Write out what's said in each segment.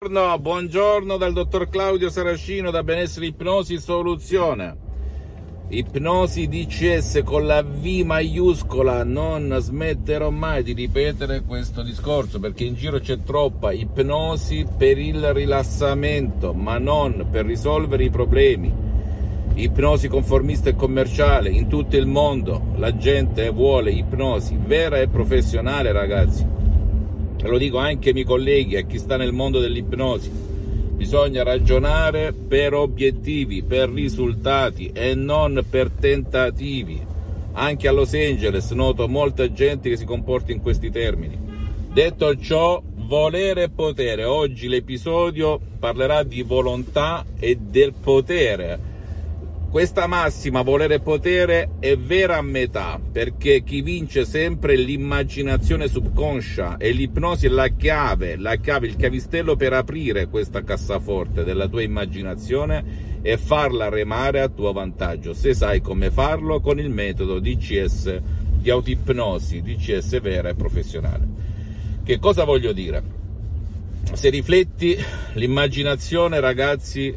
Buongiorno, buongiorno dal dottor Claudio Saracino da Benessere Ipnosi Soluzione. Ipnosi DCS con la V maiuscola, non smetterò mai di ripetere questo discorso perché in giro c'è troppa ipnosi per il rilassamento, ma non per risolvere i problemi. Ipnosi conformista e commerciale in tutto il mondo, la gente vuole ipnosi vera e professionale ragazzi. E lo dico anche ai miei colleghi, a chi sta nel mondo dell'ipnosi Bisogna ragionare per obiettivi, per risultati e non per tentativi. Anche a Los Angeles noto molta gente che si comporta in questi termini. Detto ciò, volere e potere. Oggi l'episodio parlerà di volontà e del potere questa massima, volere potere, è vera a metà, perché chi vince sempre è l'immaginazione subconscia e l'ipnosi è la chiave, la chiave, il cavistello per aprire questa cassaforte della tua immaginazione e farla remare a tuo vantaggio, se sai come farlo con il metodo DCS di autoipnosi, DCS vera e professionale. Che cosa voglio dire? Se rifletti, l'immaginazione, ragazzi,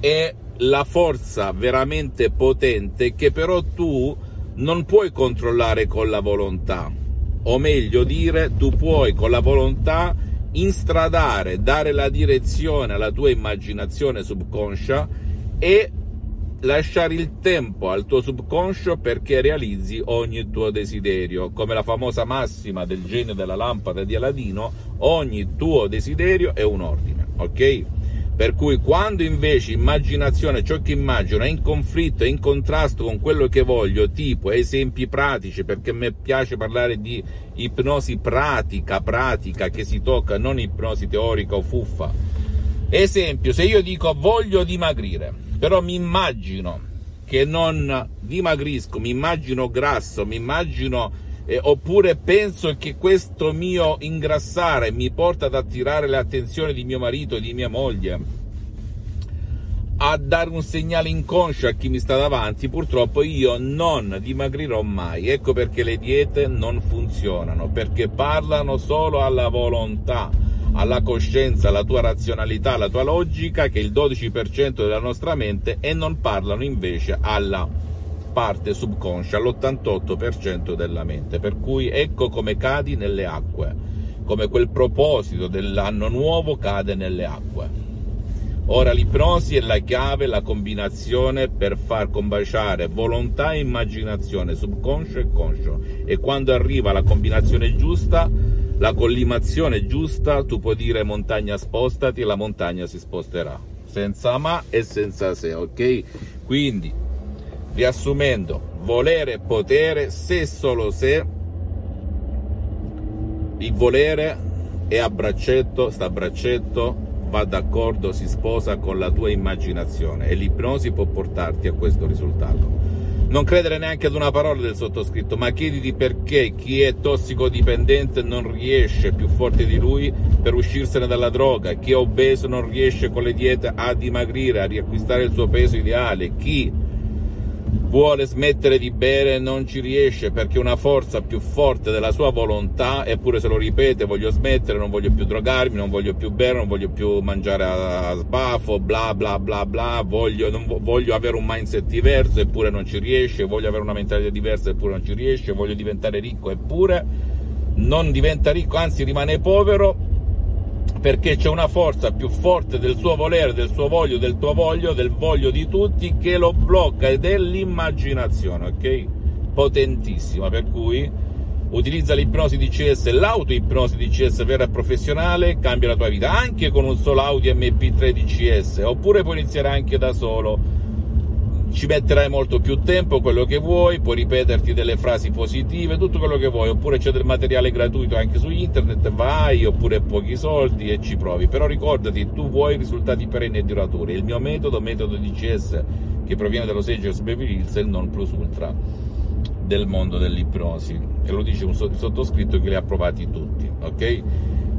è la forza veramente potente che però tu non puoi controllare con la volontà, o meglio dire, tu puoi con la volontà instradare, dare la direzione alla tua immaginazione subconscia e lasciare il tempo al tuo subconscio perché realizzi ogni tuo desiderio. Come la famosa massima del genio della lampada di Aladino, ogni tuo desiderio è un ordine, ok? Per cui quando invece immaginazione, ciò che immagino è in conflitto, è in contrasto con quello che voglio, tipo esempi pratici, perché a me piace parlare di ipnosi pratica, pratica che si tocca, non ipnosi teorica o fuffa. Esempio, se io dico voglio dimagrire, però mi immagino che non dimagrisco, mi immagino grasso, mi immagino eh, oppure penso che questo mio ingrassare mi porta ad attirare l'attenzione di mio marito e di mia moglie, a dare un segnale inconscio a chi mi sta davanti, purtroppo io non dimagrirò mai. Ecco perché le diete non funzionano, perché parlano solo alla volontà, alla coscienza, alla tua razionalità, alla tua logica, che è il 12% della nostra mente, e non parlano invece alla parte subconscia, l'88% della mente, per cui ecco come cadi nelle acque, come quel proposito dell'anno nuovo cade nelle acque. Ora l'ipnosi è la chiave, la combinazione per far combaciare volontà e immaginazione, subconscio e conscio. E quando arriva la combinazione giusta, la collimazione giusta, tu puoi dire montagna spostati e la montagna si sposterà. Senza ma e senza se, ok? Quindi Riassumendo, volere e potere se solo se il volere è a braccetto, sta a braccetto, va d'accordo, si sposa con la tua immaginazione e l'ipnosi può portarti a questo risultato. Non credere neanche ad una parola del sottoscritto, ma chiediti perché chi è tossicodipendente non riesce più forte di lui per uscirsene dalla droga, chi è obeso non riesce con le diete a dimagrire, a riacquistare il suo peso ideale, chi vuole smettere di bere e non ci riesce perché una forza più forte della sua volontà, eppure se lo ripete, voglio smettere, non voglio più drogarmi, non voglio più bere, non voglio più mangiare a sbafo, bla bla bla bla, voglio, non, voglio avere un mindset diverso eppure non ci riesce, voglio avere una mentalità diversa eppure non ci riesce, voglio diventare ricco eppure non diventa ricco, anzi rimane povero perché c'è una forza più forte del suo volere, del suo voglio, del tuo voglio, del voglio di tutti che lo blocca ed è l'immaginazione, ok? Potentissima, per cui utilizza l'ipnosi DCS, l'autoipnosi DCS vera e professionale, cambia la tua vita anche con un solo Audi MP3 DCS, oppure puoi iniziare anche da solo ci metterai molto più tempo, quello che vuoi, puoi ripeterti delle frasi positive, tutto quello che vuoi, oppure c'è del materiale gratuito anche su internet, vai, oppure pochi soldi e ci provi. Però ricordati, tu vuoi risultati perenni e duraturi. Il mio metodo, metodo DCS, che proviene dallo Sagers Beverly Hills, è il non plus ultra del mondo dell'ipnosi. E lo dice un sottoscritto che li ha provati tutti, ok?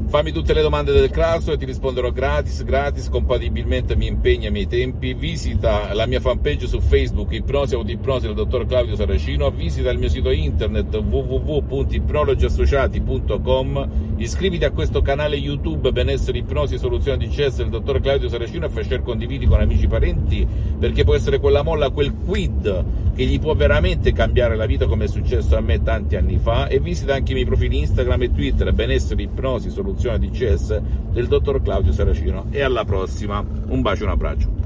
Fammi tutte le domande del caso e ti risponderò gratis, gratis, compatibilmente mi impegna ai miei tempi. Visita la mia fanpage su Facebook, Ipnosi Audipnosi del dottor Claudio Saracino. Visita il mio sito internet www.ipnologiassociati.com. Iscriviti a questo canale YouTube Benessere Ipnosi Soluzione di CS del dottor Claudio Saracino e fai share condividi con amici e parenti perché può essere quella molla, quel quid che gli può veramente cambiare la vita come è successo a me tanti anni fa. E visita anche i miei profili Instagram e Twitter Benessere Ipnosi Soluzione DCS del dottor Claudio Saracino. E alla prossima, un bacio e un abbraccio.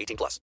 18 plus.